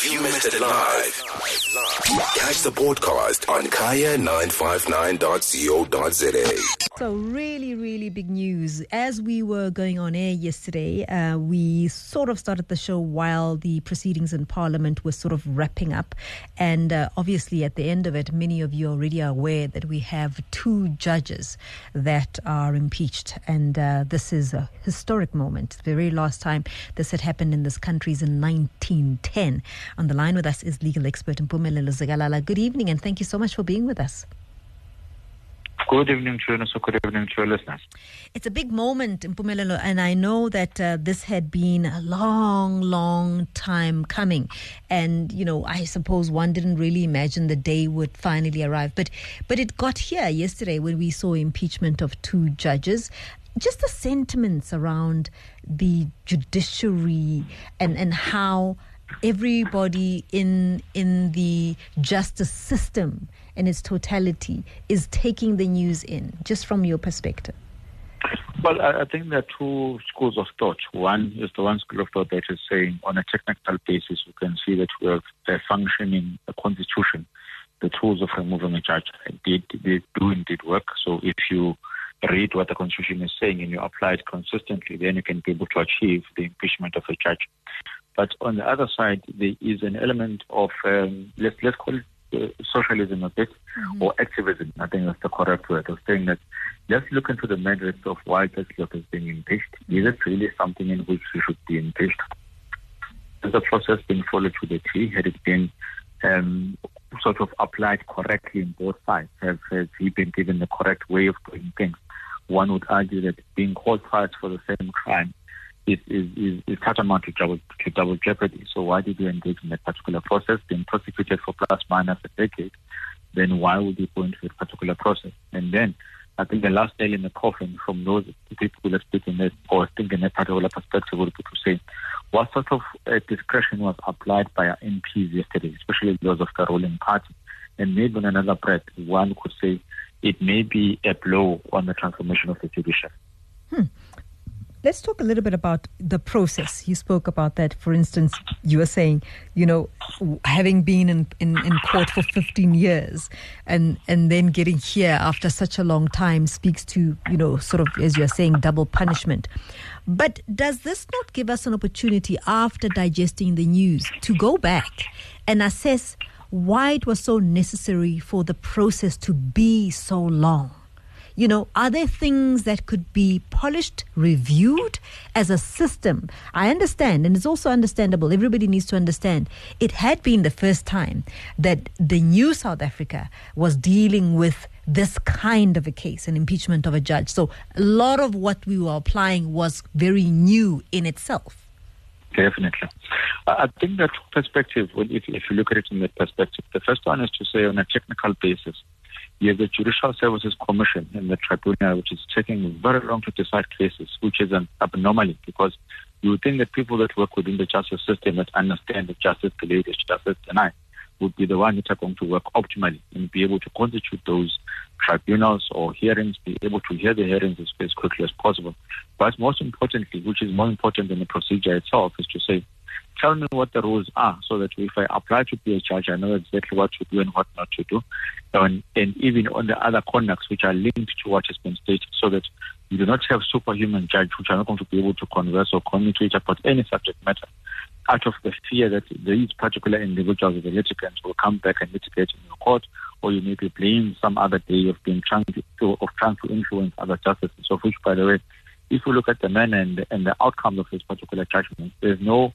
If you missed it live, catch the podcast on kaya959.co.za. So, really, really big news. As we were going on air yesterday, uh, we sort of started the show while the proceedings in Parliament were sort of wrapping up. And uh, obviously, at the end of it, many of you already are aware that we have two judges that are impeached. And uh, this is a historic moment. The very last time this had happened in this country is in 1910. On the line with us is legal expert Mpumelelo Zikalala. Good evening, and thank you so much for being with us. Good evening to you, and so good evening to your listeners. It's a big moment, Mpumelelo, and I know that uh, this had been a long, long time coming. And, you know, I suppose one didn't really imagine the day would finally arrive. But, but it got here yesterday when we saw impeachment of two judges. Just the sentiments around the judiciary and, and how everybody in in the justice system in its totality is taking the news in, just from your perspective? Well, I, I think there are two schools of thought. One is the one school of thought that is saying, on a technical basis, we can see that we have a functioning a constitution. The tools of removing a judge did, they do indeed work. So if you read what the constitution is saying and you apply it consistently, then you can be able to achieve the impeachment of a judge. But on the other side, there is an element of um, let's let's call it uh, socialism a bit mm-hmm. or activism. I think that's the correct word of saying that let's look into the merits of why Tesla is being impeached. Is it really something in which we should be impeached? Has the process been followed to the T? Had it been um, sort of applied correctly in both sides? Has, has he been given the correct way of doing things? One would argue that being called twice for the same crime is, is, is, tantamount to double, to double jeopardy. So why did you engage in that particular process? Being prosecuted for plus minus a decade, then why would you go into that particular process? And then I think the last nail in the coffin from those people who are speaking that or think in that particular perspective would be to say what sort of uh, discretion was applied by our MPs yesterday, especially those of the ruling party. And maybe on another breath, one could say it may be a blow on the transformation of the judiciary. Let's talk a little bit about the process. You spoke about that. For instance, you were saying, you know, having been in, in, in court for 15 years and, and then getting here after such a long time speaks to, you know, sort of, as you're saying, double punishment. But does this not give us an opportunity after digesting the news to go back and assess why it was so necessary for the process to be so long? You know, are there things that could be polished, reviewed as a system? I understand, and it's also understandable. Everybody needs to understand. It had been the first time that the new South Africa was dealing with this kind of a case, an impeachment of a judge. So a lot of what we were applying was very new in itself. Definitely. I think that perspective, if, if you look at it in that perspective, the first one is to say on a technical basis, you have the Judicial Services Commission and the tribunal, which is taking very long to decide cases, which is an abnormality because you would think that people that work within the justice system that understand that justice delayed is justice denied would be the one that are going to work optimally and be able to constitute those tribunals or hearings, be able to hear the hearings as, as quickly as possible. But most importantly, which is more important than the procedure itself, is to say, tell me what the rules are so that if I apply to be a judge, I know exactly what to do and what not to do. And, and even on the other conducts which are linked to what has been stated so that you do not have superhuman judges which are not going to be able to converse or communicate about any subject matter out of the fear that these particular individuals, the litigants, will come back and litigate in your court, or you may be blamed some other day of being trying to, of trying to influence other justices. So, which, by the way, if you look at the manner and, and the outcome of this particular judgment, there's no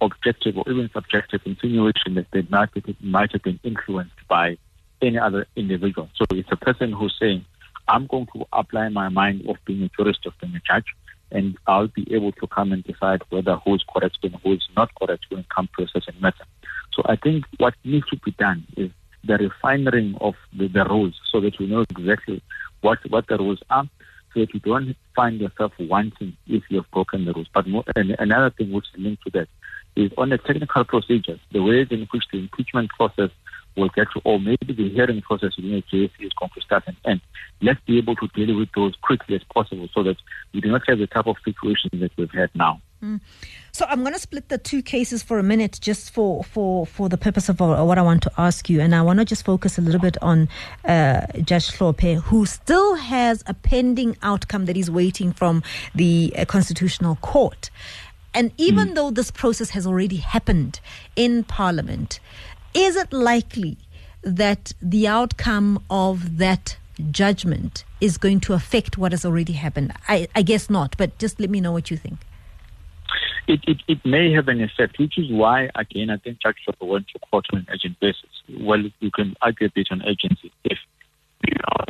objective or even subjective insinuation that they might, might have been influenced by any other individual. So it's a person who's saying, I'm going to apply my mind of being a jurist, of being a judge, and I'll be able to come and decide whether who is correct and who is not correct when it comes to a certain matter. So I think what needs to be done is the refining of the, the rules so that we know exactly what, what the rules are so that you don't find yourself wanting if you have broken the rules. But more, and another thing which is linked to that is on the technical procedures, the ways in which the impeachment process will get to, or maybe the hearing process within the case is going to start and end. Let's be able to deal with those quickly as possible so that we do not have the type of situation that we've had now. So I'm going to split the two cases for a minute, just for for for the purpose of what I want to ask you, and I want to just focus a little bit on uh, Judge Hlophe, who still has a pending outcome that he's waiting from the uh, Constitutional Court. And even hmm. though this process has already happened in Parliament, is it likely that the outcome of that judgment is going to affect what has already happened? I, I guess not, but just let me know what you think. It, it, it may have an effect, which is why, again, I think Judge Hlophe went to court on an urgent basis. Well, you can argue a bit on urgency if you know,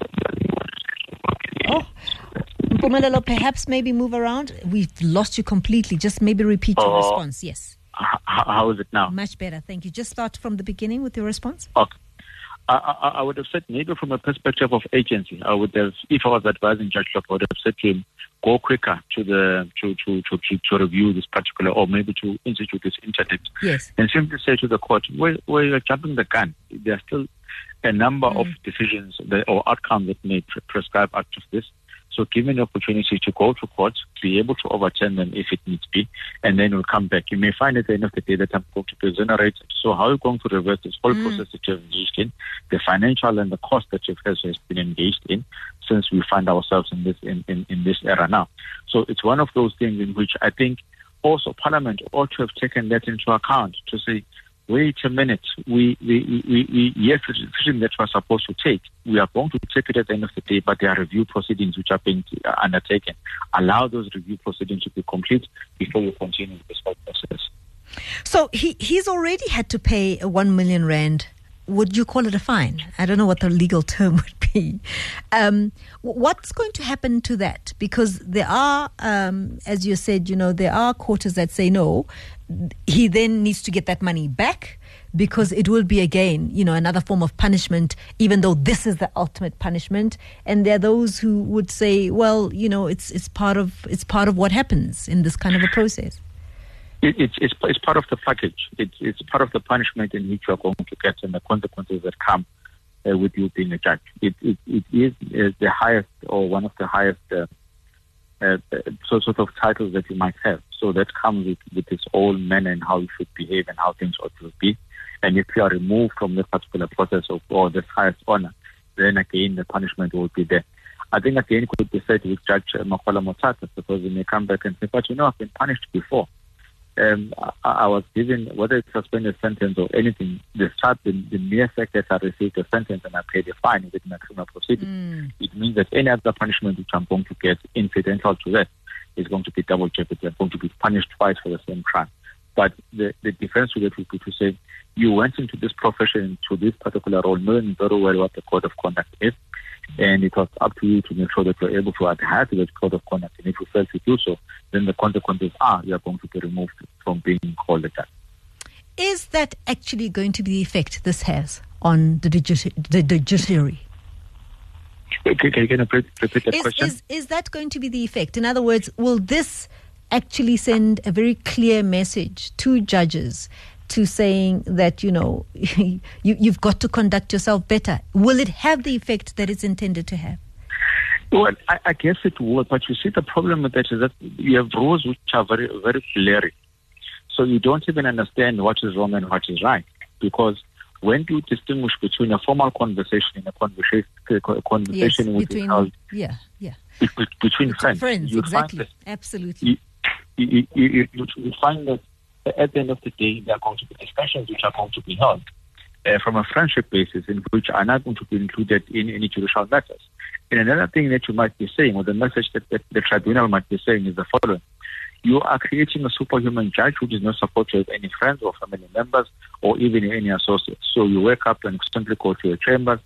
Oh, Mpumelelo, perhaps maybe move around. We've lost you completely. Just maybe repeat your Oh. response. Yes, h- how is it now? much better. Thank you. Just start from the beginning with your response. Okay. I, I, I would have said maybe from a perspective of agency, I would have, if I was advising Judge Hlophe, I would have said to him, go quicker to the to to to, to, to review this particular, or maybe to institute this interdict, Yes. and simply say to the court, well, well you're jumping the gun. There are still a number of mm. decisions that, or outcomes that may pre- prescribe out of this. So given the opportunity to go to court, be able to overturn them if it needs be, and then we'll come back. You may find at the end of the day that I'm going to be exonerated. So how are you going to reverse this whole mm. process that you've engaged in, the financial and the cost that you've has, has been engaged in since we find ourselves in this in, in, in this era now. So it's one of those things in which I think also Parliament ought to have taken that into account to say, wait a minute, we, we, we, we yes, the decision that we're supposed to take, we are going to take it at the end of the day, but there are review proceedings which are being uh, undertaken. Allow those review proceedings to be complete before you continue with this whole process. So he he's already had to pay a one million rand. Would you call it a fine? I don't know what the legal term would be. Um, what's going to happen to that? Because there are, um, as you said, you know, there are quarters that say no. He then needs to get that money back because it will be again, you know, another form of punishment. Even though this is the ultimate punishment, and there are those who would say, well, you know, it's it's part of it's part of what happens in this kind of a process. It, it's, it's, it's part of the package. It's, it's part of the punishment in which you are going to get and the consequences that come uh, with you being a judge. It, it, it is uh, the highest or one of the highest uh, uh, so sort of titles that you might have. So that comes with, with its own manner and how you should behave and how things ought to be. And if you are removed from this particular process of or this highest honor, then again the punishment will be there. I think again could be said with Judge Nkola Motata because he may come back and say, but you know, I've been punished before. Um, I, I was given, whether it's suspended sentence or anything, the start, the, the mere fact that I received a sentence and I paid a fine within a criminal proceeding, it means that any other punishment which I'm going to get incidental to that is going to be double jeopardy. I'm going to be punished twice for the same crime. But the, the difference with it would be to say you went into this profession, into this particular role, knowing very well what the code of conduct is, and it was up to you to make sure that you're able to adhere to that code of conduct. And if you fail to do so, then the consequences are you are going to be removed from being called a judge. Is that actually going to be the effect this has on the, judici- the, the judiciary? Okay, can you repeat repeat that Is, question? is, is that going to be the effect? In other words, will this actually send a very clear message to judges to saying that, you know, you, you've got to conduct yourself better? Will it have the effect that it's intended to have? Well, I, I guess it would, but you see, the problem with that is that you have rules which are very, very blurry. So you don't even understand what is wrong and what is right. Because when do you distinguish between a formal conversation and a conversation, a conversation which is between, held yeah, yeah. be- be- between friends? Friends, exactly. that- Absolutely. you, you, you you find that at the end of the day, there are going to be discussions which are going to be held uh, from a friendship basis in which are not going to be included in any judicial matters. And another thing that you might be saying, or the message that, that the tribunal might be saying is the following. You are creating a superhuman judge who is not supposed to have any friends or family members or even any associates. So you wake up and simply go to your chambers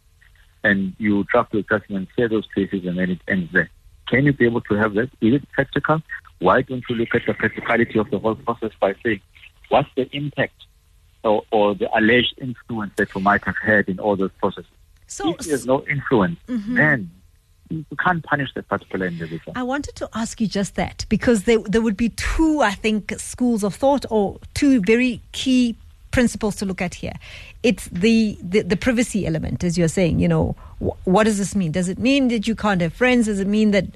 and you draft your judgment, say those cases, and then it ends there. Can you be able to have that? Is it practical? Why don't you look at the practicality of the whole process by saying, what's the impact or, or the alleged influence that you might have had in all those processes? So, if there's no influence, mm-hmm. then you can't punish that particular individual. I wanted to ask you just that because there, there would be two, I think, schools of thought or two very key principles to look at here. It's the, the, the privacy element, as you're saying. You know, wh- what does this mean? Does it mean that you can't have friends? Does it mean that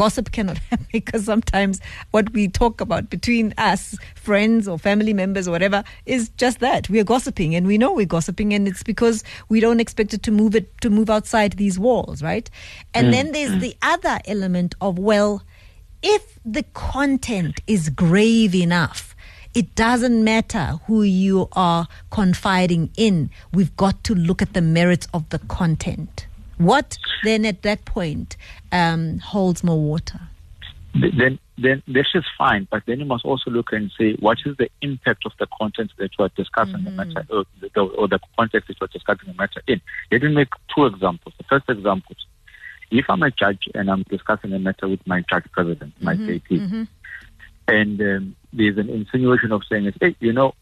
gossip cannot happen because sometimes what we talk about between us, friends or family members or whatever, is just that we are gossiping, and we know we're gossiping, and it's because we don't expect it to move it to move outside these walls, right? And Mm. then there's the other element of well, if the content is grave enough. It doesn't matter who you are confiding in. We've got to look at the merits of the content. What then at that point um, holds more water? then then this is fine, but then you must also look and say what is the impact of the content that you are discussing the matter or the, or the context that you are discussing the matter in. Let me make two examples. The first example, if I'm a judge and I'm discussing a matter with my judge president, my JP, and um, there's an insinuation of saying, hey, you know,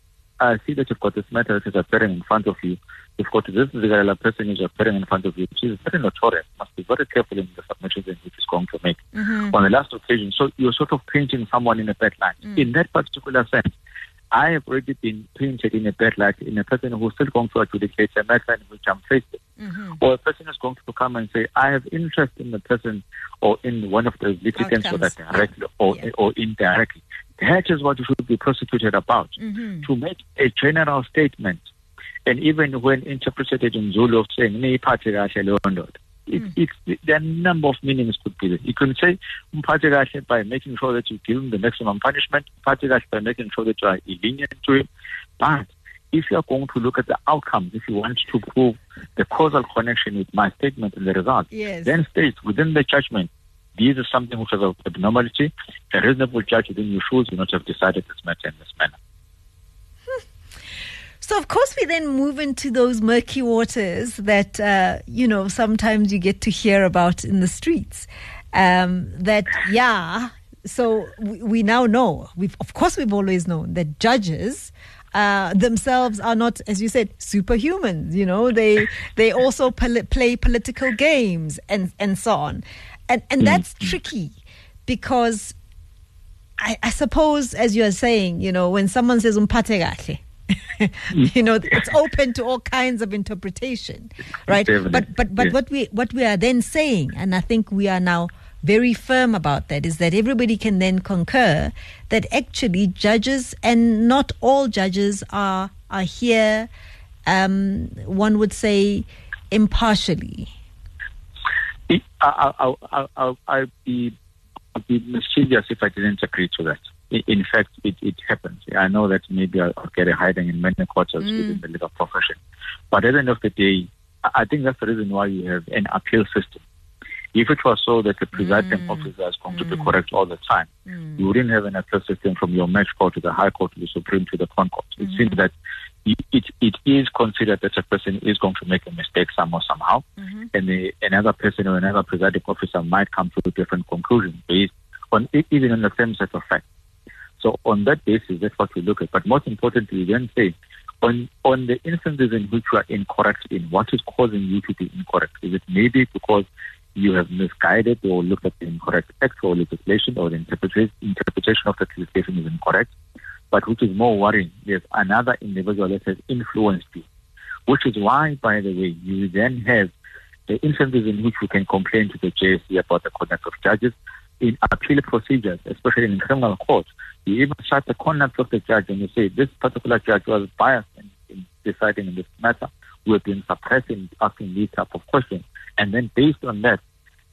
I see that you've got this matter that is appearing in front of you. You've got this particular person who's appearing in front of you. She is very notorious. Must be very careful in the submissions which is going to make. Mm-hmm. On the last occasion, so you're sort of painting someone in a bad light. Mm. In that particular sense, I have already been painted in a bad light in a person who's still going to adjudicate a matter in which I'm faced with. Mm-hmm. Or a person is going to come and say, I have interest in the person or in one of the litigants, whether directly or, Yeah. or indirectly. That is what you should be prosecuted about. Mm-hmm. To make a general statement, and even when interpreted in Zulu of saying, "Niyiphathe kahle leyo ndoda," it, mm. there are a number of meanings could be there. You can say "Mphathe kahle" by making sure that you give him the maximum punishment, "Mphathe kahle" by making sure that you are lenient to him. But if you are going to look at the outcomes, if you want to prove the causal connection with my statement and the result, Yes. then state within the judgment, this is something which is of abnormality. A reasonable judge within your shoes would not have decided this matter in this manner. So, of course, we then move into those murky waters that, uh, you know, sometimes you get to hear about in the streets. Um, that, yeah, so we, now know, we've, of course, we've always known that judges. Uh, themselves are not, as you said, superhumans. You know, they they also poli- play political games and and so on, and and that's tricky because I, I suppose, as you are saying, you know, when someone says umpate kahle, you know, it's open to all kinds of interpretation, right? Definitely, But but but yes. what we what we are then saying, and I think we are now very firm about that, is that everybody can then concur that actually judges and not all judges are are here. Um, one would say impartially. I, I, I, I, I'd be, I'd be mischievous if I didn't agree to that. In fact, it, it happens. I know that maybe I'll I'll get a hiding in many quarters mm. within the legal profession. But at the end of the day, I think that's the reason why you have an appeal system. If it was so that the presiding mm. officer is going to be mm. correct all the time, you wouldn't have an appeal system from your match court to the High Court to the Supreme to the Crown Court. It seems that it, it, is considered that a person is going to make a mistake somehow, somehow, and the, another person or another presiding officer might come to a different conclusion based on even on the same set of facts. So on that basis, that's what we look at. But most importantly, we then say on on the instances in which you are incorrect in, what is causing you to be incorrect? Is it maybe because you have misguided or looked at the incorrect text or legislation or the interpretation interpretation of the legislation is incorrect? But which is more worrying, there's another individual that has influenced you, which is why, by the way, you then have the instances in which you can complain to the JSC about the conduct of judges in appeal procedures, especially in criminal court. You even cite the conduct of the judge and you say this particular judge was biased in, in deciding in this matter. We've been suppressing asking these type of questions. And then based on that,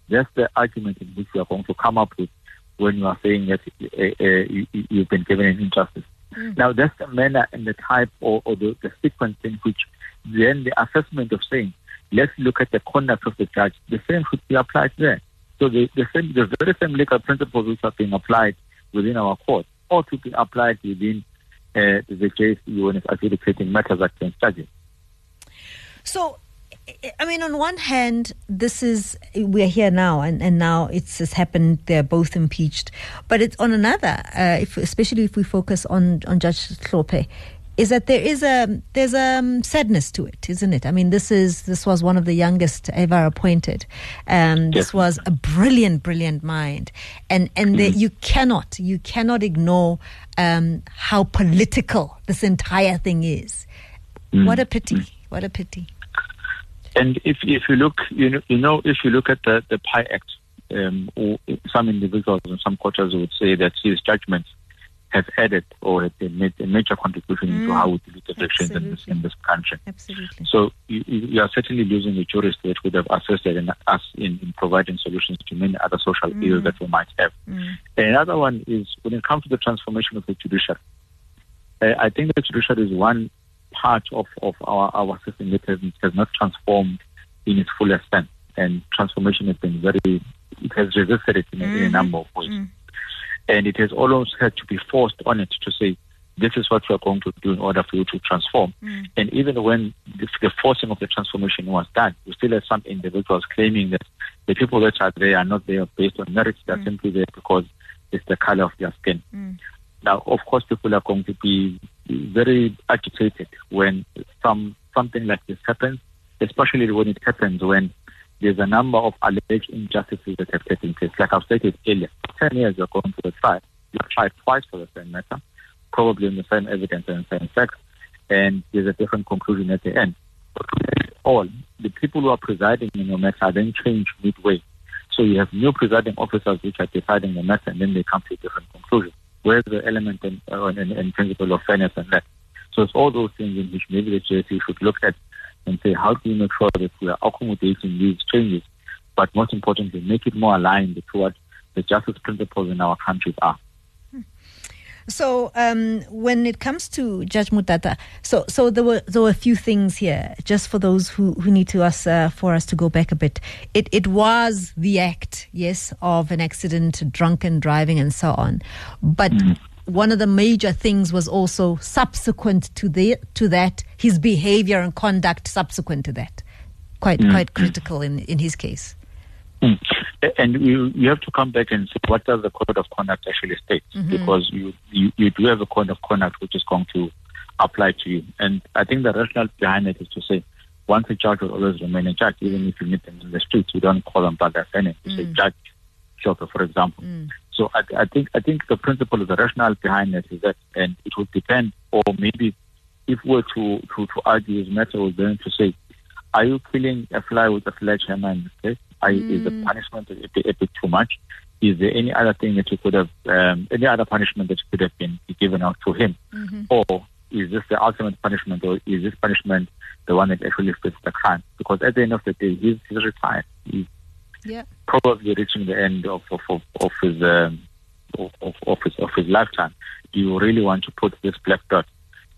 that's the argument in which you are going to come up with when you are saying that uh, uh, you, you've been given an injustice. Now, that's the manner and the type or, or the, the sequence in which then the assessment of saying, let's look at the conduct of the judge, the same should be applied there. So the, the, same, the very same legal principles which are being applied within our court ought to be applied within uh, the JSC when it's adjudicating matters against judges. So, I- mean, on one hand, this is we're here now, and, and now it's has happened. They're both impeached, but it's on another. Uh, if, especially if we focus on on Judge Hlophe, is that there is a there's a um, sadness to it, isn't it? I mean, this is this was one of the youngest ever appointed. Um, this was a brilliant, brilliant mind, and and the, you cannot you cannot ignore um, how political this entire thing is. What a pity! What a pity! And if if you look, you know, you know, if you look at the the Pi Act, um, some individuals and some quarters would say that his judgments have added or have made a major contribution mm. into how we deal with elections in this, in this country. Absolutely. So you, you, are certainly losing a jurist that would have assisted in us in, in providing solutions to many other social mm. ills that we might have. Mm. another one is when it comes to the transformation of the judiciary. Uh, I think the judiciary is one part of, of our, our system that has, has not transformed in its full extent. And transformation has been very, it has resisted it in, a, in a mm-hmm. number of ways. Mm. And it has always had to be forced on it to say, this is what we are going to do in order for you to transform. Mm. And even when the, the, forcing of the transformation was done, we still have some individuals claiming that the people that are there are not there based on merit, they're mm. simply there because it's the color of their skin. Mm. Now, of course, people are going to be very agitated when some something like this happens, especially when it happens when there's a number of alleged injustices that have taken place. Like I've stated earlier, 10 years you're going to the trial. You're tried twice for the same matter, probably in the same evidence and the same facts, and there's a different conclusion at the end. But all, the people who are presiding in your matter then change midway. So you have new presiding officers which are deciding the matter, and then they come to a different conclusion where's the element and, uh, principle of fairness and that. So it's all those things in which maybe the JSC should look at and say, how do we make sure that we are accommodating these changes, but most importantly, make it more aligned to what the justice principles in our countries are. So um, when it comes to Judge Motata, so so there were there were a few things here. Just for those who, who need to us uh, for us to go back a bit, it it was the act, yes, of an accident, drunken driving, and so on, but. Mm. One of the major things was also subsequent to the to that his behavior and conduct subsequent to that, quite mm. quite critical in in his case. Mm. And you, you have to come back and see what does the code of conduct actually state, mm-hmm. because you, you, you do have a code of conduct which is going to apply to you. And I think the rationale behind it is to say, once a judge will always remain a judge, even if you meet them in the streets, you don't call them by their surname. You mm. say judge Shoto, for example. Mm. So I, I, think I think the principle of the rationale behind it is that, and it would depend, or maybe if we were to, to, to argue this matter, we're going to say, are you killing a fly with a sledgehammer in this case? Mm. is the mm. punishment a bit, a bit, too much? Is there any other thing that you could have, um, any other punishment that could have been given out to him? Mm-hmm. Or is this the ultimate punishment or is this punishment the one that actually fits the crime? Because at the end of the day, he's, he's retired. He's yeah. probably reaching the end of, of, of, of his, um, of, of, his, of his lifetime. Do you really want to put this black dot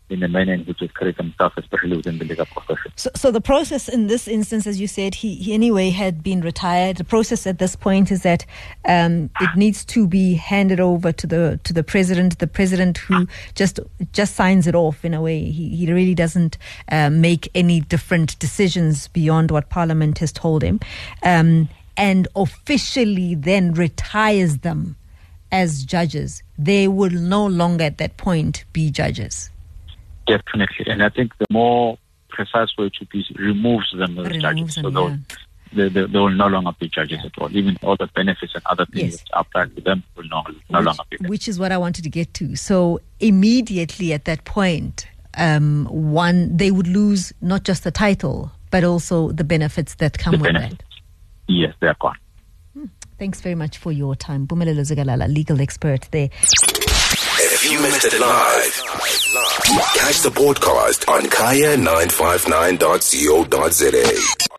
in the manner in which he's carried himself, especially within the legal profession. So, so the process in this instance, as you said, he, he anyway had been retired. The process at this point is that um, it needs to be handed over to the to the president. The president who just just signs it off in a way. He he really doesn't uh, make any different decisions beyond what Parliament has told him, um, and officially then retires them as judges. They will no longer at that point be judges. Definitely. And I think the more precise way to be removes them as judges. Them, so yeah. they, they, they, will no longer be judges yeah. at all. Even all the benefits and other things yes. apply to them will no, no which, longer be there. Which is what I wanted to get to. So immediately at that point, um, one they would lose not just the title, but also the benefits that come the with benefits. that. Yes, they are gone. Hmm. Thanks very much for your time. Mpumelelo Zikalala, legal expert there. If you missed it live, catch the podcast on kaya959.co.za.